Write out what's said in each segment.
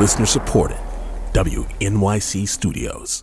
Listener supported. WNYC Studios.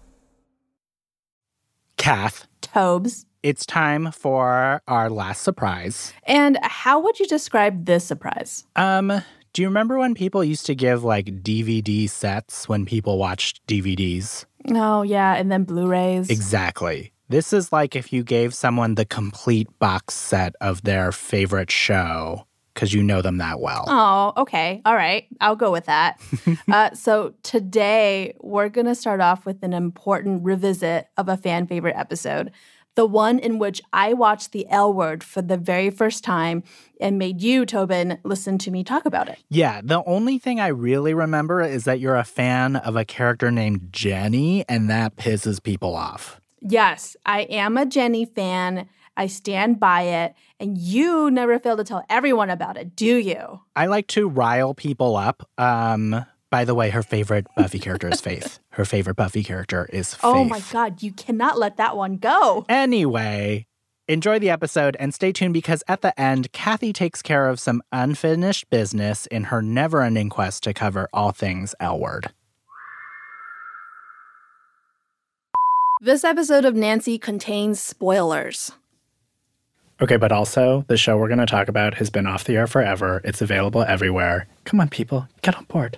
Kath, Tobes. it's time for our last surprise. And how would you describe this surprise? Um, do you remember when people used to give like DVD sets when people watched DVDs? Oh, yeah, and then Blu rays. Exactly. This is like if you gave someone the complete box set of their favorite show because you know them that well. Oh, okay. All right. I'll go with that. uh, so, today we're going to start off with an important revisit of a fan favorite episode. The one in which I watched the L word for the very first time and made you, Tobin, listen to me talk about it. Yeah, the only thing I really remember is that you're a fan of a character named Jenny, and that pisses people off. Yes, I am a Jenny fan. I stand by it. And you never fail to tell everyone about it, do you? I like to rile people up. Um, by the way, her favorite Buffy character is Faith. Her favorite Buffy character is Faith. Oh my God, you cannot let that one go. Anyway, enjoy the episode and stay tuned because at the end, Kathy takes care of some unfinished business in her never ending quest to cover all things L word. This episode of Nancy contains spoilers. Okay, but also, the show we're going to talk about has been off the air forever. It's available everywhere. Come on, people, get on board.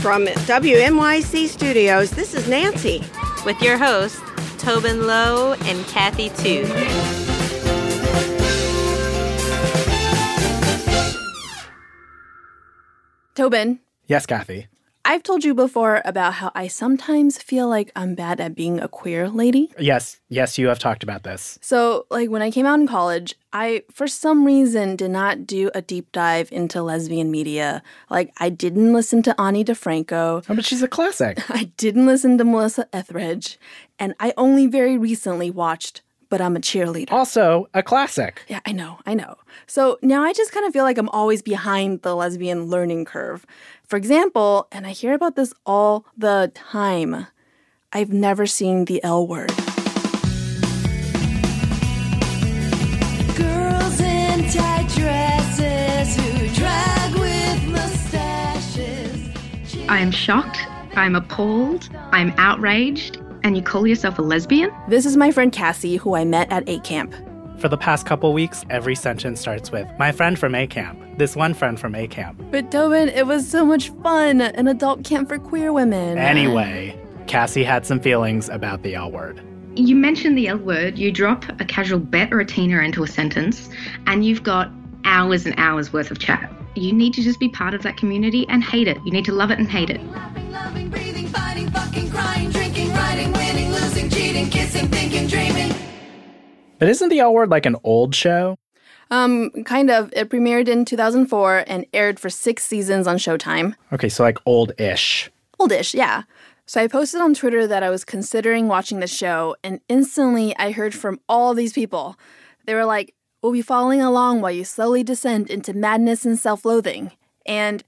From WNYC Studios, this is Nancy. with your hosts, Tobin Low and Kathy Tu. Tobin, Yes, Kathy. I've told you before about how I sometimes feel like I'm bad at being a queer lady. Yes, yes, you have talked about this. So, like when I came out in college, I for some reason did not do a deep dive into lesbian media. Like I didn't listen to Ani DiFranco, Oh, but she's a classic. I didn't listen to Melissa Etheridge, and I only very recently watched But I'm a Cheerleader. also, a classic. Yeah, I know, I know. So now I just kind of feel like I'm always behind the lesbian learning curve. For example, and I hear about this all the time, I've never seen the L word. Girls in tight dresses who drag with mustaches. I am shocked, I'm appalled, I'm outraged, and you call yourself a lesbian? This is my friend Cassie, who I met at A Camp. For the past couple weeks, every sentence starts with my friend from A Camp. This one friend from A Camp. But Tobin, it was so much fun, an adult camp for queer women. Anyway, Cassie had some feelings about the L word. You mention the L word, you drop a casual Bette or a teener into a sentence, and you've got hours and hours worth of chat. You need to just be part of that community and hate it. You need to love it and hate it. Laughing, loving, breathing, fighting, fucking, crying, drinking, writing, winning, losing, kissing, thinking, dreaming. But isn't the L word like an old show? Um, kind of. It premiered in 2004 and aired for six seasons on Showtime. Okay, so like old ish. Old ish, yeah. So I posted on Twitter that I was considering watching the show, and instantly I heard from all these people. They were like, We'll be following along while you slowly descend into madness and self loathing. And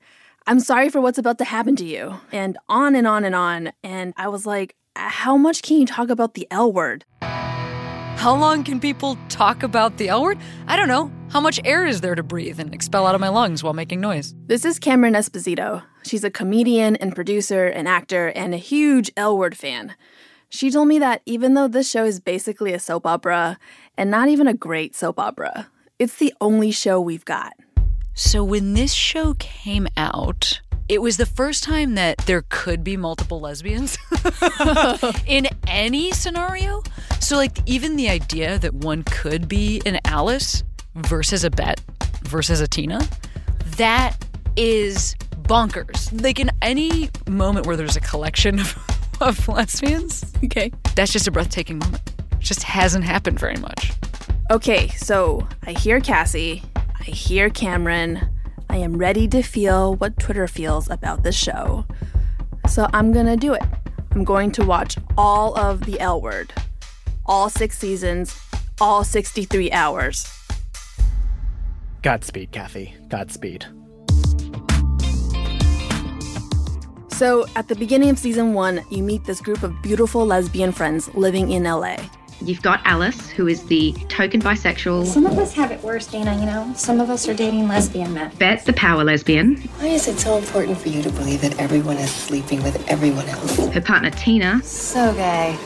I'm sorry for what's about to happen to you. And on and on and on. And I was like, How much can you talk about the L word? How long can people talk about the L word? I don't know. How much air is there to breathe and expel out of my lungs while making noise? This is Cameron Esposito. She's a comedian and producer and actor and a huge L word fan. She told me that even though this show is basically a soap opera, and not even a great soap opera, it's the only show we've got. So when this show came out, it was the first time that there could be multiple lesbians in any scenario. So, like, even the idea that one could be an Alice versus a Bette versus a Tina, that is bonkers. Like, in any moment where there's a collection of, of lesbians, Okay. that's just a breathtaking moment. It just hasn't happened very much. Okay, so I hear Cassie, I hear Cameron. I am ready to feel what Twitter feels about this show. So I'm gonna do it. I'm going to watch all of the L word, all six seasons, all 63 hours. Godspeed, Kathy. Godspeed. So, at the beginning of season one, you meet this group of beautiful lesbian friends living in LA. You've got Alice, who is the token bisexual. Some of us have it worse, Dana, you know? Some of us are dating lesbian men. Bette, the power lesbian. Why is it so important for you to believe that everyone is sleeping with everyone else? Her partner, Tina. So gay.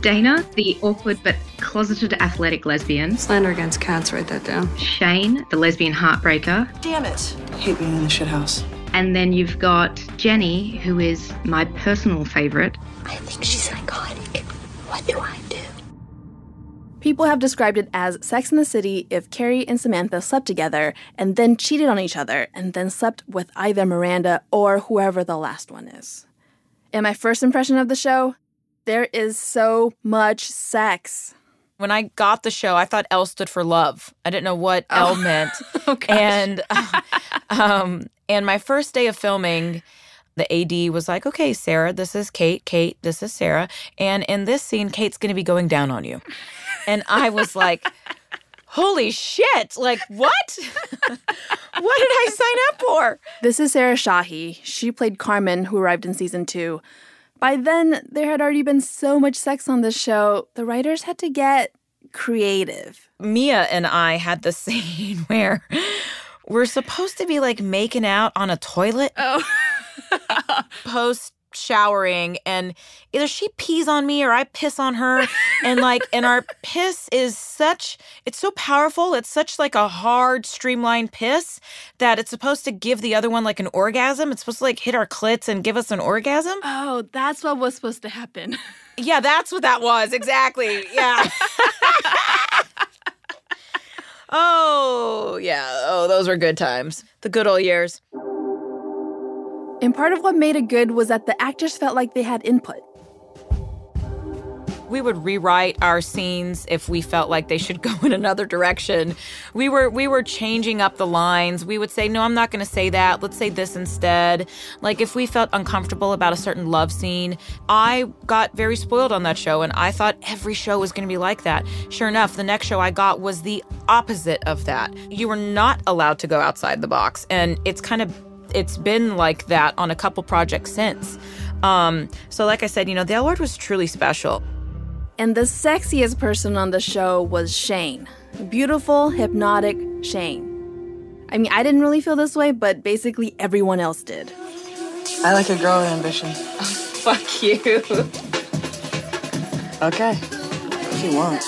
Dana, the awkward but closeted athletic lesbian. Slander against cats, write that down. Shane, the lesbian heartbreaker. Damn it. I hate being in the shit house. And then you've got Jenny, who is my personal favorite. I think she's psychotic. What do I do? People have described it as Sex in the City if Carrie and Samantha slept together and then cheated on each other and then slept with either Miranda or whoever the last one is. In my first impression of the show, there is so much sex. When I got the show, I thought L stood for love. I didn't know what Oh. L meant. Oh, and um, and my first day of filming, the AD was like, "Okay, Sarah, this is Kate. Kate, this is Sarah. And in this scene, Kate's going to be going down on you." And I was like, "Holy shit! Like what? what did I sign up for?" This is Sarah Shahi. She played Carmen, who arrived in season two. By then, there had already been so much sex on this show, the writers had to get creative. Mia and I had the scene where we're supposed to be like making out on a toilet. Oh. Post showering and either she pees on me or I piss on her. And like and our piss is such it's so powerful. It's such like a hard streamlined piss that it's supposed to give the other one like an orgasm. It's supposed to like hit our clits and give us an orgasm. Oh, that's what was supposed to happen. yeah that's what that was. Exactly. Yeah. Oh yeah. Oh those were good times. The good old years And part of what made it good was that the actors felt like they had input. we would rewrite our scenes if we felt like they should go in another direction. We were we were changing up the lines. We would say, "No, I'm not going to say that. Let's say this instead." Like if we felt uncomfortable about a certain love scene, I got very spoiled on that show and I thought every show was going to be like that. Sure enough, the next show I got was the opposite of that. You were not allowed to go outside the box and it's kind of it's been like that on a couple projects since. Um, so like I said, you know, the L word was truly special. And the sexiest person on the show was Shane. Beautiful, hypnotic Shane. I mean, I didn't really feel this way, but basically everyone else did. I like a girl with ambition. Fuck you. Okay. If you want.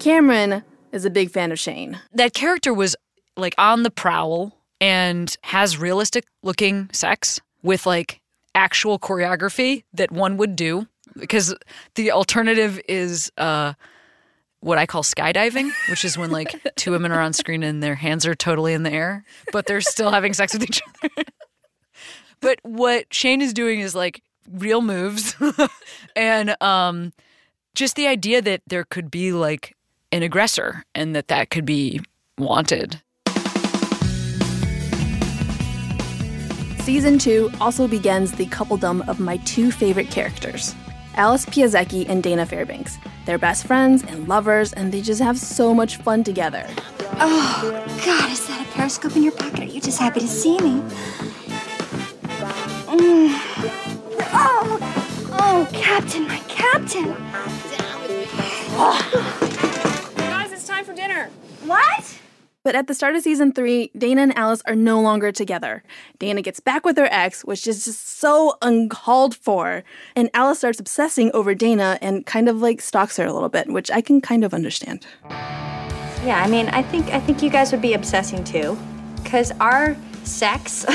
Cameron is a big fan of Shane. That character was like on the prowl and has realistic looking sex with like actual choreography that one would do because the alternative is uh what I call skydiving, which is when like two women are on screen and their hands are totally in the air, but they're still having sex with each other. but what Shane is doing is like real moves and um just the idea that there could be like an aggressor and that that could be wanted. Season 2 also begins the coupledom of my two favorite characters Alice Pieszecki and Dana Fairbanks. They're best friends and lovers, and they just have so much fun together. Oh, God, is that a periscope in your pocket? Are you just happy to see me? Mm. Oh, oh, Captain, my Captain. Guys, it's time for dinner. What? But at the start of season three, Dana and Alice are no longer together. Dana gets back with her ex, which is just so uncalled for. And Alice starts obsessing over Dana and kind of like stalks her a little bit, which I can kind of understand. Yeah, I mean, I think I think you guys would be obsessing too, because our sex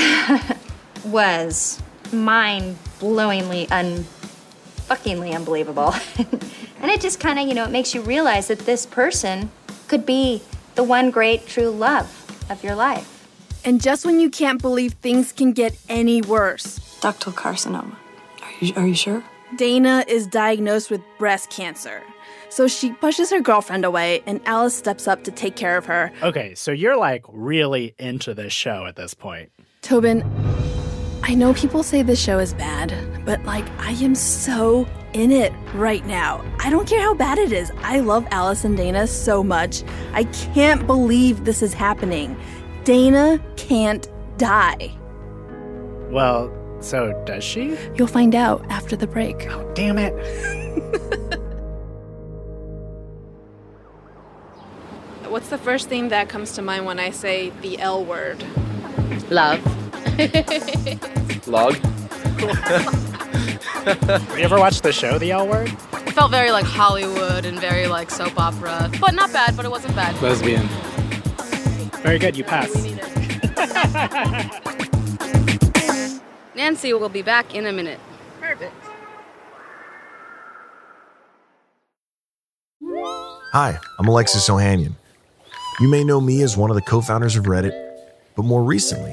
was mind-blowingly, unfuckingly unbelievable, and it just kind of, you know, it makes you realize that this person could be the one great true love of your life. And just when you can't believe things can get any worse, Ductal carcinoma. Are you, are you sure? Dana is diagnosed with breast cancer. So she pushes her girlfriend away, and Alice steps up to take care of her. Okay, so you're like really into this show at this point. Tobin, I know people say this show is bad, but like, I am so in it right now. I don't care how bad it is. I love Alice and Dana so much. I can't believe this is happening. Dana can't die. Well, So, does she? You'll find out after the break. Oh, damn it. What's the first thing that comes to mind when I say the L word? Love. Log. Have you ever watched the show The L Word? It felt very like Hollywood and very like soap opera, but not bad. But it wasn't bad. Lesbian. Very good, you pass. Nancy will be back in a minute. Perfect. Hi, I'm Alexis Ohanian. You may know me as one of the co founders of Reddit, but more recently,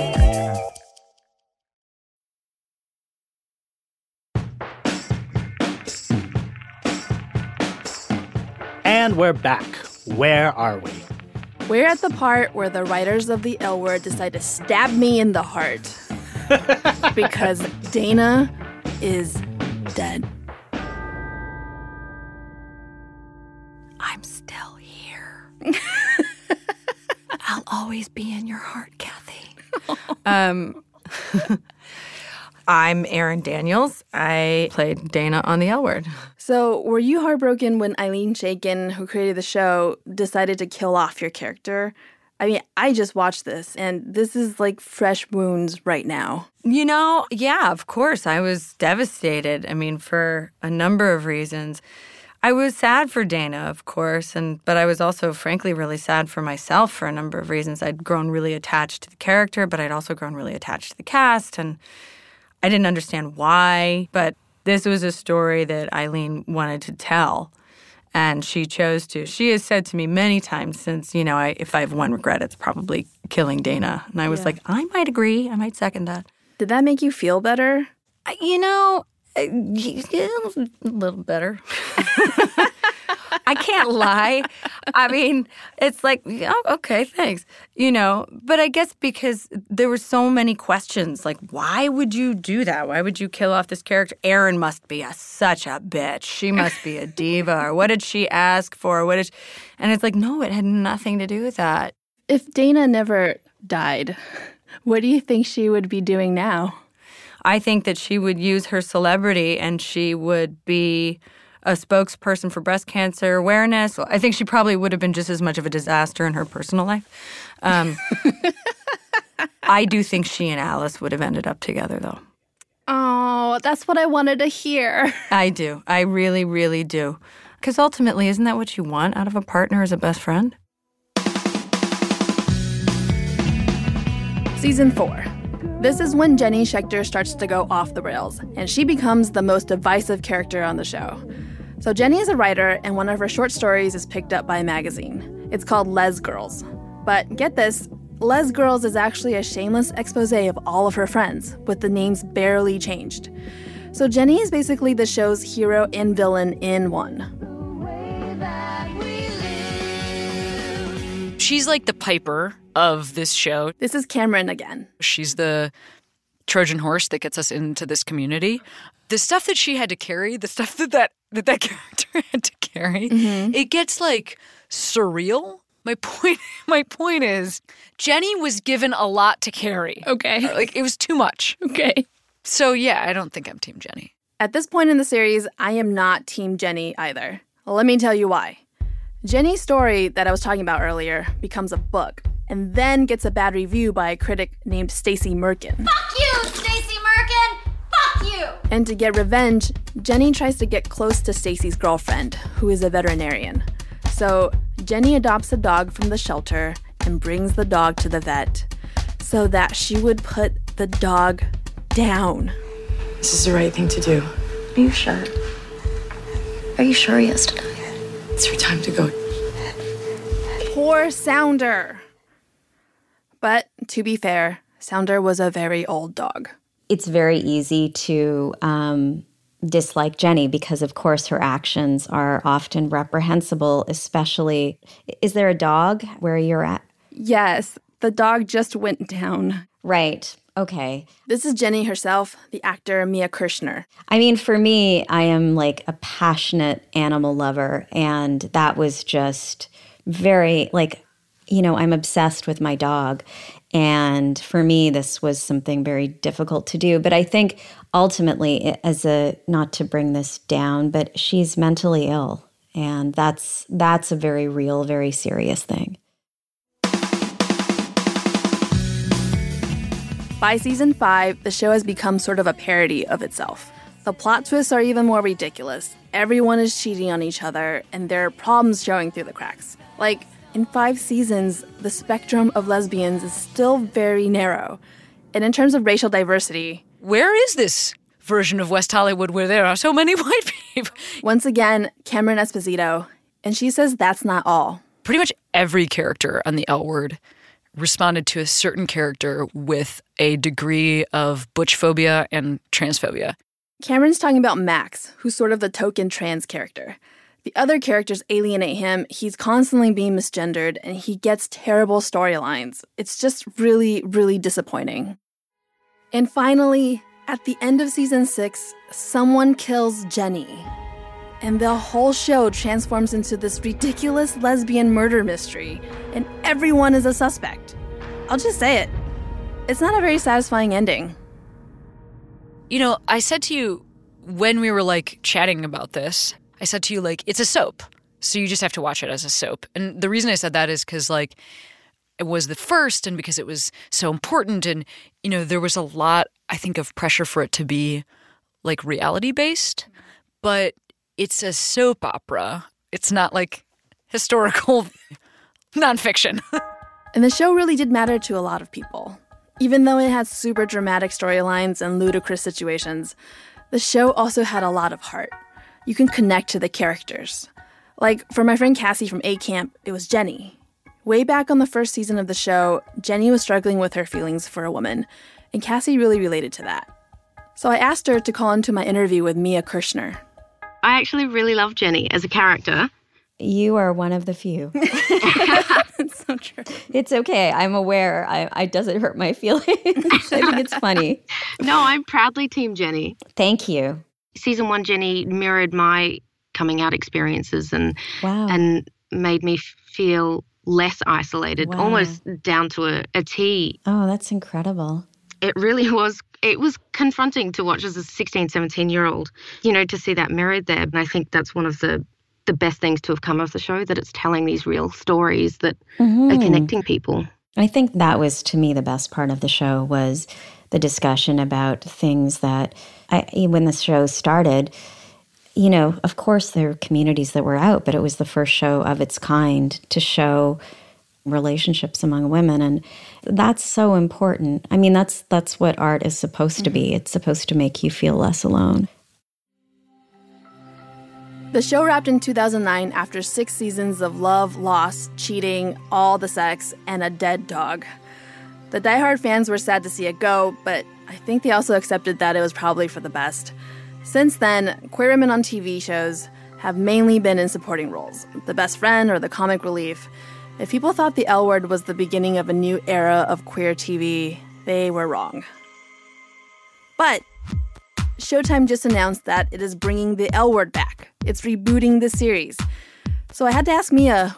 And we're back. Where are we? We're at the part where the writers of the L word decide to stab me in the heart. because Dana is dead. I'm still here. I'll always be in your heart, Kathy. Um, I'm Erin Daniels. I played Dana on the L Word. So, were you heartbroken when Ilene Chaiken, who created the show, decided to kill off your character? I mean, I just watched this, and this is like fresh wounds right now. You know, yeah, of course. I was devastated. I mean, for a number of reasons. I was sad for Dana, of course, and but I was also frankly really sad for myself for a number of reasons. I'd grown really attached to the character, but I'd also grown really attached to the cast and I didn't understand why, but this was a story that Ilene wanted to tell and she chose to. She has said to me many times since, you know, I, if I have one regret, it's probably killing Dana. And I was Yeah. like, I might agree. I might second that. Did that make you feel better? I- You know, uh, a little better. I can't lie. I mean, it's like, oh, okay, thanks. You know, but I guess because there were so many questions like, why would you do that? Why would you kill off this character? Erin must be a, such a bitch. She must be a diva. Or what did she ask for? What did she... And it's like, no, it had nothing to do with that. If Dana never died, what do you think she would be doing now? I think that she would use her celebrity and she would be a spokesperson for breast cancer awareness. I think she probably would have been just as much of a disaster in her personal life. Um, I do think she and Alice would have ended up together, though. Oh, that's what I wanted to hear. I do. I really, really do. Because ultimately, isn't that what you want out of a partner as a best friend? Season 4. This is when Jenny Schechter starts to go off the rails, and she becomes the most divisive character on the show. So, Jenny is a writer, and one of her short stories is picked up by a magazine. It's called Les Girls. But get this Les Girls is actually a shameless expose of all of her friends, with the names barely changed. So, Jenny is basically the show's hero and villain in one. She's like the Piper of this show. This is Cameron again. She's the Trojan horse that gets us into this community. The stuff that she had to carry, the stuff that that, that, that character had to carry, mm-hmm. it gets like surreal. My point my point is Jenny was given a lot to carry. Okay. Uh, like it was too much. Okay. So yeah, I don't think I'm team Jenny. At this point in the series, I am not Team Jenny either. Let me tell you why. Jenny's story that I was talking about earlier becomes a book and then gets a bad review by a critic named Stacy Merkin. Fuck you, Stacy Merkin! Fuck you! And to get revenge, Jenny tries to get close to Stacy's girlfriend, who is a veterinarian. So, Jenny adopts a dog from the shelter and brings the dog to the vet so that she would put the dog down. This is the right thing to do. Are you sure? Are you sure he has to die? It's your time to go. Poor Sounder. But to be fair, Sounder was a very old dog. it's very easy to um, dislike Jenny because, of course, her actions are often reprehensible, especially. Is there a dog where you're at? Yes, the dog just went down. Right. Okay. This is Jenny herself, the actor Mia Kirshner. I mean, for me, I am like a passionate animal lover, and that was just very, like, you know, I'm obsessed with my dog. And for me, this was something very difficult to do. But I think ultimately, as a, not to bring this down, but she's mentally ill. And that's that's a very real, very serious thing. By season five, the show has become sort of a parody of itself. The plot twists are even more ridiculous. Everyone is cheating on each other, and there are problems showing through the cracks. Like, in five seasons, the spectrum of lesbians is still very narrow. And in terms of racial diversity, Where is this version of West Hollywood where there are so many white people? once again, Cameron Esposito, and she says that's not all. Pretty much every character on the L word responded to a certain character with a degree of butch phobia and transphobia. Cameron's talking about Max, who's sort of the token trans character. The other characters alienate him, he's constantly being misgendered, and he gets terrible storylines. It's just really, really disappointing. And finally, at the end of season six, someone kills Jenny. And the whole show transforms into this ridiculous lesbian murder mystery, and everyone is a suspect. I'll just say it. It's not a very satisfying ending. You know, I said to you when we were like chatting about this, I said to you, like, it's a soap. So you just have to watch it as a soap. And the reason I said that is because, like, it was the first and because it was so important. And, you know, there was a lot, I think, of pressure for it to be like reality based. But it's a soap opera. It's not like historical nonfiction. And the show really did matter to a lot of people. Even though it had super dramatic storylines and ludicrous situations, the show also had a lot of heart. You can connect to the characters. Like for my friend Cassie from A Camp, it was Jenny. Way back on the first season of the show, Jenny was struggling with her feelings for a woman, and Cassie really related to that. So I asked her to call into my interview with Mia Kirshner. I actually really love Jenny as a character. You are one of the few. That's so true. It's okay. I'm aware. I, I doesn't hurt my feelings. I think it's funny. No, I'm proudly Team Jenny. Thank you. Season one, Jenny mirrored my coming out experiences and Wow. and made me feel less isolated, Wow. almost down to a, a T. Oh, that's incredible. It really was. It was confronting to watch as a 16, 17 year old, you know, to see that mirrored there. And I think that's one of the the best things to have come of the show that it's telling these real stories that are Mhm. connecting people. I think that was to me the best part of the show was the discussion about things that I when the show started, you know, of course there were communities that were out, but it was the first show of its kind to show relationships among women and that's so important. I mean that's that's what art is supposed to be. Mm-hmm. It's supposed to make you feel less alone. The show wrapped in 2009 after six seasons of love, loss, cheating, all the sex, and a dead dog. The diehard fans were sad to see it go, but I think they also accepted that it was probably for the best. Since then, queer women on TV shows have mainly been in supporting roles the best friend or the comic relief. If people thought the L word was the beginning of a new era of queer TV, they were wrong. But Showtime just announced that it is bringing the L word back. It's rebooting the series. So I had to ask Mia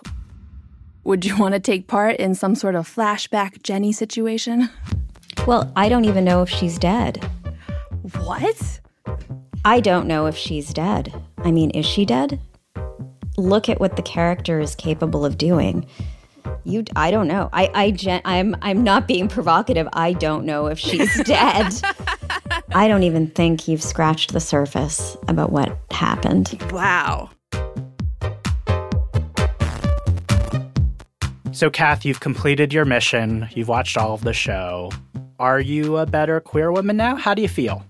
would you want to take part in some sort of flashback Jenny situation? Well, I don't even know if she's dead. What? I don't know if she's dead. I mean, is she dead? Look at what the character is capable of doing. You, I don't know. I, I, gen, I'm, I'm not being provocative. I don't know if she's dead. I don't even think you've scratched the surface about what happened. Wow. So, Kath, you've completed your mission. You've watched all of the show. Are you a better queer woman now? How do you feel?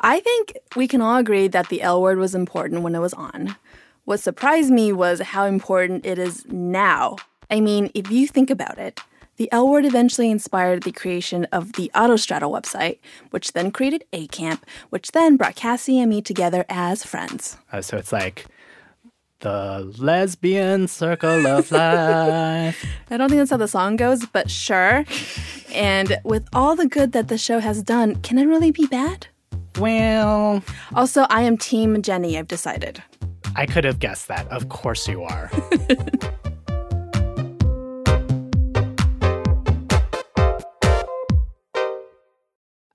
I think we can all agree that the L word was important when it was on. What surprised me was how important it is now. I mean, if you think about it, The L word eventually inspired the creation of the Autostraddle website, which then created A Camp, which then brought Cassie and me together as friends. Uh, so it's like the lesbian circle of life. I don't think that's how the song goes, but sure. And with all the good that the show has done, can it really be bad? Well, also, I am Team Jenny, I've decided. I could have guessed that. Of course you are.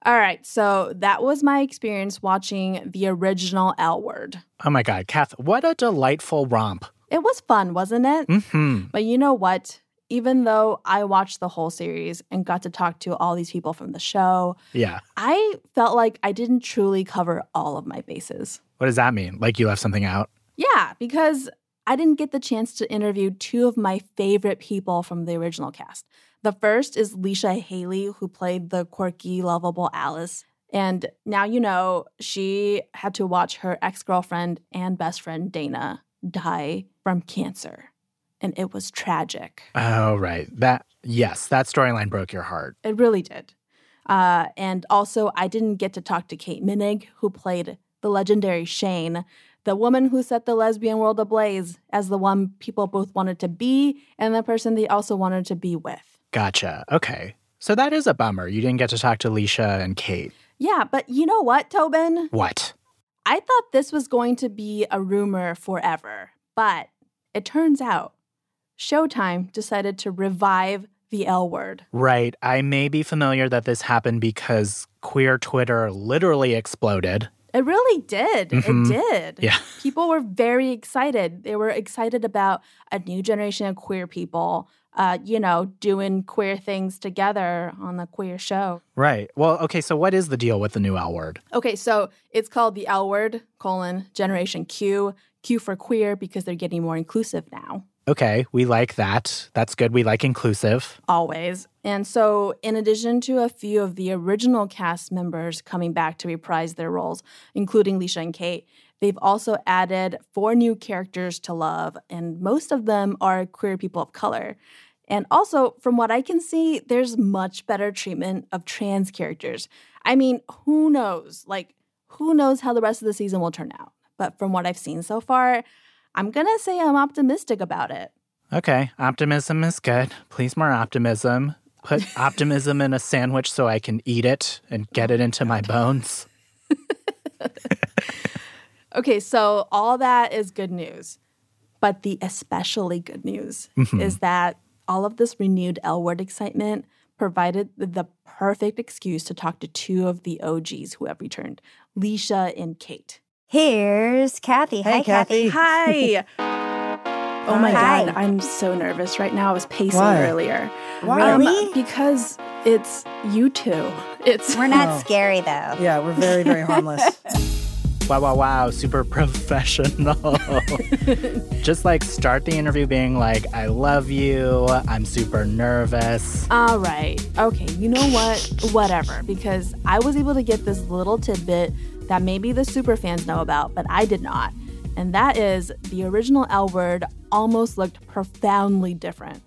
All right, so that was my experience watching the original L Word. oh my God, Kath, what a delightful romp. It was fun, wasn't it? hmm But you know what? Even though I watched the whole series and got to talk to all these people from the show, Yeah. I felt like I didn't truly cover all of my bases. What does that mean? Like you left something out? Yeah, because I didn't get the chance to interview two of my favorite people from the original cast. The first is Leisha Hailey, who played the quirky, lovable Alice. And now you know she had to watch her ex girlfriend and best friend Dana die from cancer. And it was tragic. Oh, right. That, yes, that storyline broke your heart. It really did. Uh, and also, I didn't get to talk to Kate Moennig, who played the legendary Shane, the woman who set the lesbian world ablaze as the one people both wanted to be and the person they also wanted to be with. Gotcha. Okay. So that is a bummer. You didn't get to talk to Leisha and Kate. Yeah, but you know what, Tobin? What? I thought this was going to be a rumor forever, but it turns out Showtime decided to revive the L word. Right. I may be familiar that this happened because queer Twitter literally exploded. It really did. Mhm. It did. Yeah. People were very excited. They were excited about a new generation of queer people, uh, you know, doing queer things together on the queer show. Right. Well, okay, so what is the deal with the new L word? Okay, so it's called the L word, colon, Generation Q, Q for queer because they're getting more inclusive now. Okay, we like that. That's good. We like inclusive. Always. And so, in addition to a few of the original cast members coming back to reprise their roles, including Leisha and Kate, they've also added four new characters to love, and most of them are queer people of color. And also, from what I can see, there's much better treatment of trans characters. I mean, who knows? Like, who knows how the rest of the season will turn out? But from what I've seen so far, I'm gonna say I'm optimistic about it. Okay, optimism is good. Please, more optimism. Put optimism in a sandwich so I can eat it and get it into my bones. Okay, so all that is good news. But the especially good news Mhm. is that all of this renewed L word excitement provided the- the perfect excuse to talk to two of the OGs who have returned, Leisha and Kate. Here's Kathy. Hey, Hi, Kathy. Hi. Oh my Hi. god, I'm so nervous right now. I was pacing Why? earlier. Why? Um, Really? because it's you two. It's We're not scary though. Yeah, we're very, very harmless. Wow, wow, wow, super professional. Just like start the interview being like, I love you, I'm super nervous. All right. Okay. You know what? Whatever. Because I was able to get this little tidbit that maybe the super fans know about, but I did not. And that is the original L word almost looked profoundly different.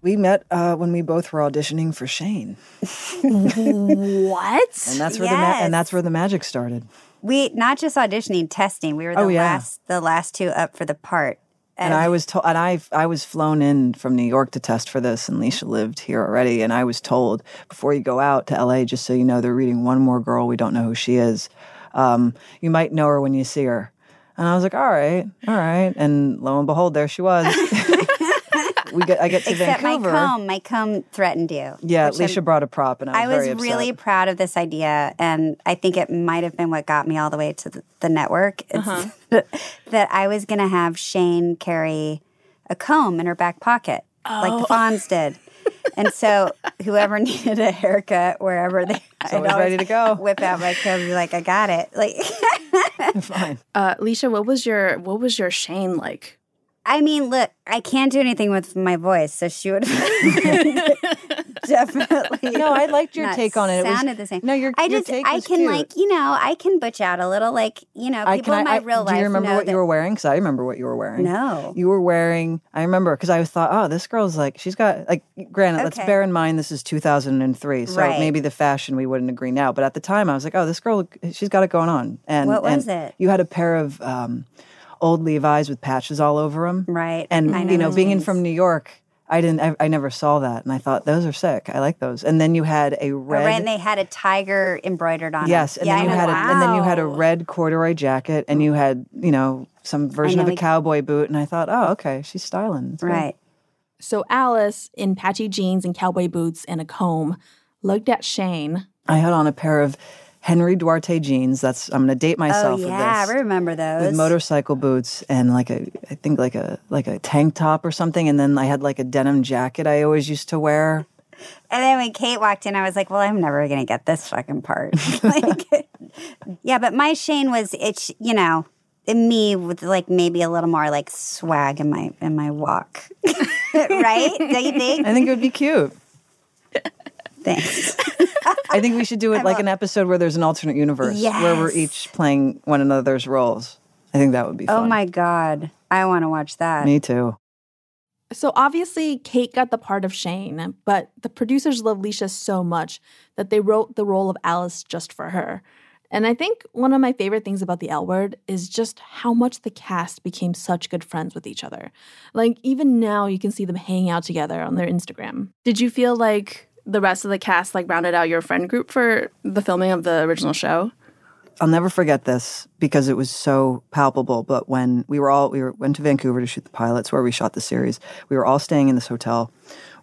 We met uh, when we both were auditioning for Shane, what? and that's where the ma- Yes. and that's where the magic started. We not just auditioning, testing. We were the Oh, yeah. last the last two up for the part. And I was told, and I I was flown in from New York to test for this, and Leisha lived here already. And I was told before you go out to LA, just so you know, they're reading one more girl. We don't know who she is. Um, you might know her when you see her. And I was like, all right, all right. And lo and behold, there she was. we get, I get to Except Vancouver. my comb, my comb threatened you. yeah, which I'm- brought a prop, and I was, I was very upset. really proud of this idea, and I think it might have been what got me all the way to the, the network. Uh-huh. that I was going to have Shane carry a comb in her back pocket, like Oh. the Fonz did. And so, whoever needed a haircut, wherever they, It's always ready to go. Whip out my comb, be like, "I got it." Like, fine. Uh, Leisha, what was your what was your Shane like? I mean, look, I can't do anything with my voice, so she would definitely. No, I liked your take on it. It was- Sounded the same. No, your- I your just I can cute. like you know I can butch out a little like you know people I, in my I, real do life. you remember what that- you were wearing? Because I remember what you were wearing. No. You were wearing, I remember, because I thought, oh, this girl's like, she's got, like, granted, let's bear in mind this is 2003. So Right. maybe the fashion we wouldn't agree now. But at the time, I was like, oh, this girl, she's got it going on. And What was and it? You had a pair of um, old Levi's with patches all over them. Right. And, I know you know, being in from New York, I didn't, I, I never saw that. And I thought, those are sick. I like those. And then you had a red. right, and they had a tiger embroidered on Yes, it. and yeah, then you I know had a, and then you had a red corduroy jacket, and you had you know some version know of a we- cowboy boot, and I thought, oh, okay, she's styling, It's good. Right. So Alice, in patchy jeans and cowboy boots and a comb, looked at Shane. I had on a pair of Henry Duarte jeans. That's I'm going to date oh, myself oh with yeah, this. I remember those. with motorcycle boots and like a I think like a like a tank top or something, and then I had like a denim jacket I always used to wear. And then when Kate walked in, I was like, "Well, I'm never gonna get this fucking part." like, yeah, but my Shane was it's you know me with like maybe a little more like swag in my in my walk, right? Do you think? I think it would be cute. Thanks. I think we should do it I'm like a- an episode where there's an alternate universe where we're each playing one another's roles. I think that would be oh fun. Oh my god, I want to watch that. Me too. So obviously, Kate got the part of Shane, but the producers love Leisha so much that they wrote the role of Alice just for her. And I think one of my favorite things about the L word is just how much the cast became such good friends with each other. Like, even now, you can see them hanging out together on their Instagram. Did you feel like the rest of the cast like rounded out your friend group for the filming of the original show? I'll never forget this because it was so palpable. But when we were all we were, went to Vancouver to shoot the pilots, where we shot the series, we were all staying in this hotel.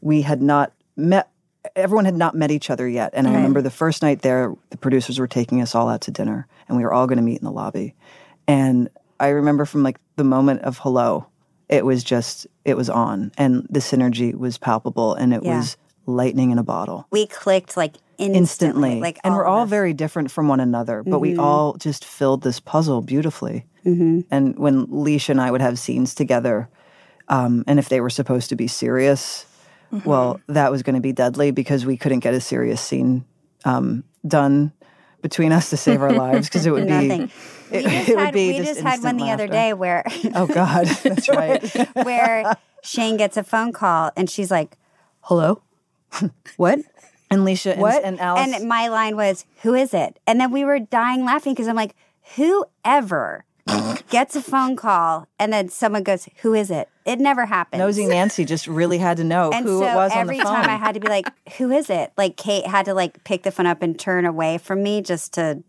We had not met. Everyone had not met each other yet, and I remember the first night there, the producers were taking us all out to dinner, and we were all going to meet in the lobby. And I remember from like the moment of hello, it was just it was on, and the synergy was palpable, and it Yeah. was lightning in a bottle We clicked like instantly, instantly. like and we're all us. very different from one another, but we Mhm. all just filled this puzzle beautifully. Mhm. And when Leisha and I would have scenes together, um, and if they were supposed to be serious, Mm-hmm. well, that was going to be deadly because we couldn't get a serious scene um, done between us to save our lives because it would be. We It, it would had, be we just, just had one instant the other day where Oh God, that's right. where Shane gets a phone call and she's like, "Hello, what?" And Leisha and, what? and Alice. And my line was, "Who is it?" And then we were dying laughing because I'm like, "Whoever gets a phone call and then someone goes, "Who is it?" It never happens. Nosy Nancy just really had to know and who so it was every on the phone. time I had to be like, "Who is it?" Like Kate had to like pick the phone up and turn away from me just to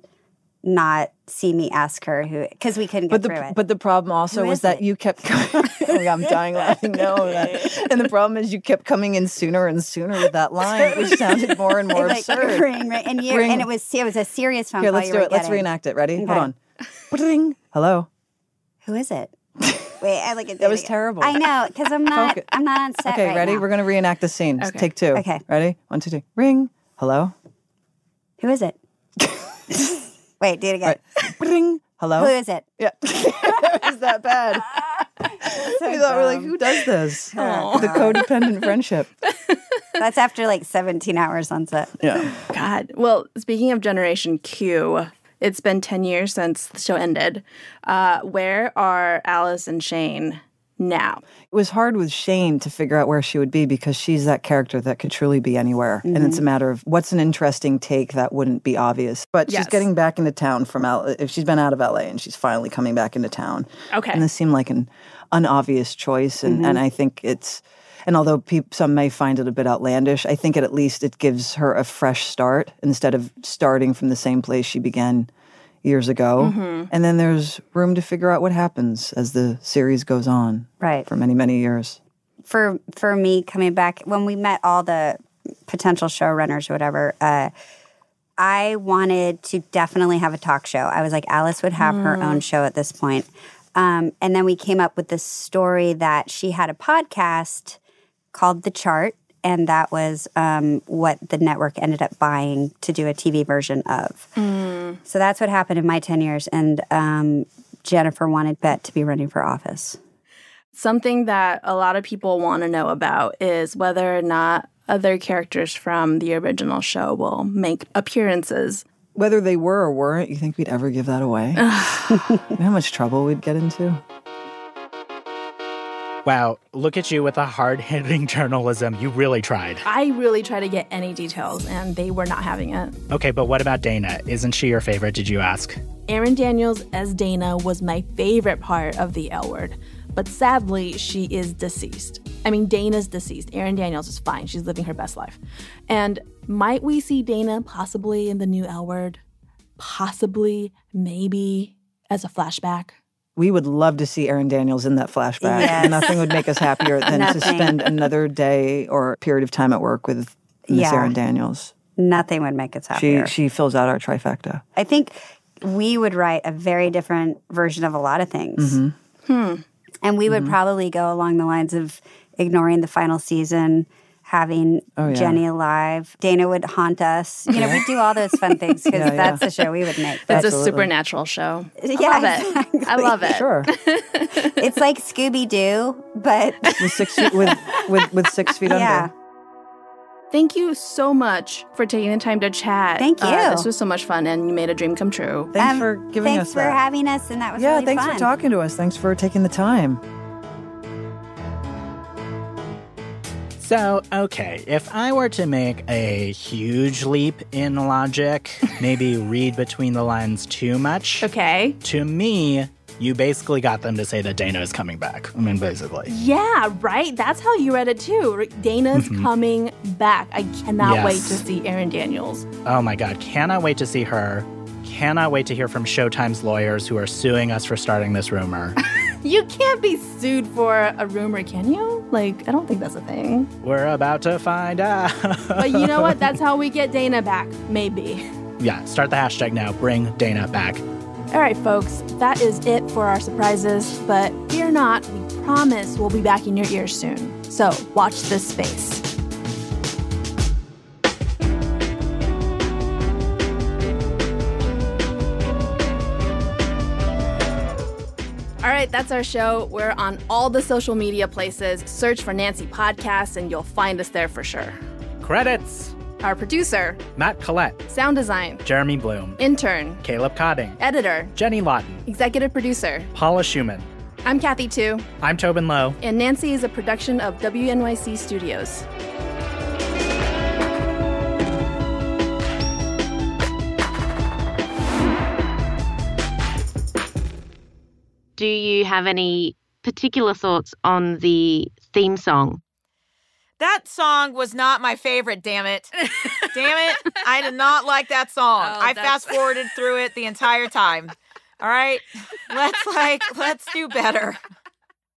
not see me ask her who because we couldn't get but the through it. but the problem also Who was that it? you kept coming. oh, I'm dying laughing. No, that- and the problem is you kept coming in sooner and sooner with that line, which sounded more and more like, absurd. ring, ring, and you Ring. and it was it was a serious phone Here, call. let's you do were it. Let's reenact it. Ready? Okay. Hold on. Ring. Hello. Who is it? Wait, I like it. That was terrible. I know because I'm not. Focus. I'm not on set. Okay, right ready? now. We're gonna reenact the scene. Okay. Take two. Okay. Ready? One, two, three. Ring. Hello. Who is it? Wait, do it again. Ring. Hello. Who is it? Yeah. is that bad? we thought we're like, who does this? Aw. The codependent friendship. That's after like 17 hours on set. Yeah. God. Well, speaking of Generation Q, it's been 10 years since the show ended. Uh, where are Alice and Shane now? It was hard with Shane to figure out where she would be because she's that character that could truly be anywhere. And it's a Mhm. matter of what's an interesting take that wouldn't be obvious. But Yes. she's getting back into town from L- if she's been out of LA and she's finally coming back into town. Okay. And this seemed like an unobvious choice and, Mm-hmm. and I think it's and although peop, some may find it a bit outlandish, I think it, at least it gives her a fresh start instead of starting from the same place she began years ago. Mhm. And then there's room to figure out what happens as the series goes on Right. for many, many years. For for me coming back when we met all the potential showrunners or whatever. Uh, I wanted to definitely have a talk show. I was like, Alice would have her Mm. own show at this point. Um, and then we came up with this story that she had a podcast called The Chart. And that was um, what the network ended up buying to do a TV version of. So that's what happened in my 10 years. And um, Jennifer wanted Bette to be running for office. Something that a lot of people want to know about is whether or not other characters from the original show will make appearances. Whether they were or weren't, you think we'd ever give that away? you know how much trouble we'd get into? Wow, look at you with a hard hitting journalism. You really tried. I really tried to get any details, and they were not having it. Okay, but what about Dana? Isn't she your favorite? Did you ask? Erin Daniels as Dana was my favorite part of the L word, but sadly, she is deceased. I mean, Dana's deceased. Erin Daniels is fine. She's living her best life. And might we see Dana possibly in the new L word? Possibly, maybe as a flashback. We would love to see Erin Daniels in that flashback. Yes. Nothing would make us happier than to spend another day or period of time at work with Miss Yeah. Erin Daniels. Nothing would make us happier. she she fills out our trifecta. I think we would write a very different version of a lot of things. Mhm. Hmm. And we would Mm-hmm. probably go along the lines of ignoring the final season, having Oh, yeah. Jenny alive. Dana would haunt us. You know, we'd do all those fun things because Yeah, yeah. that's the show we would make. It's a supernatural show. I Yeah, love it. I love it. Sure. it's like Scooby Doo, but with six feet with with, with six feet Yeah. under. Thank you so much for taking the time to chat. Thank Uh, you. this was so much fun, and you made a dream come true. Thanks Um, for giving thanks us Thanks for that. having us, and that was yeah, really thanks fun. for talking to us. Thanks for taking the time. So, okay, if I were to make a huge leap in logic, maybe read between the lines too much. Okay. To me, you basically got them to say that Dana is coming back. I mean, basically. Yeah, right. That's how you read it too. Dana's Mhm. coming back. I cannot Yes. wait to see Erin Daniels. Oh my God, cannot wait to see her. Cannot wait to hear from Showtime's lawyers who are suing us for starting this rumor. You can't be sued for a rumor, can you? Like, I don't think that's a thing. We're about to find out. But you know what? That's how we get Dana back. Maybe. yeah, start the hashtag now. Bring Dana back. All right, folks, that is it for our surprises. But fear not, we promise we'll be back in your ears soon. So watch this space. Right, that's our show. We're on all the social media places. Search for Nancy Podcasts and you'll find us there for sure. Credits Our producer, Matt Collette, sound design, Jeremy Bloom, intern, Caleb Codding, editor, Jenny Lawton, executive producer. Paula Szuchman. I'm Kathy Tu, I'm Tobin Low. and Nancy is a production of WNYC Studios. Do you have any particular thoughts on the theme song? That song was not my favorite, damn it. damn it. I did not like that song. Oh, I fast forwarded through it the entire time. All right? Let's like let's do better.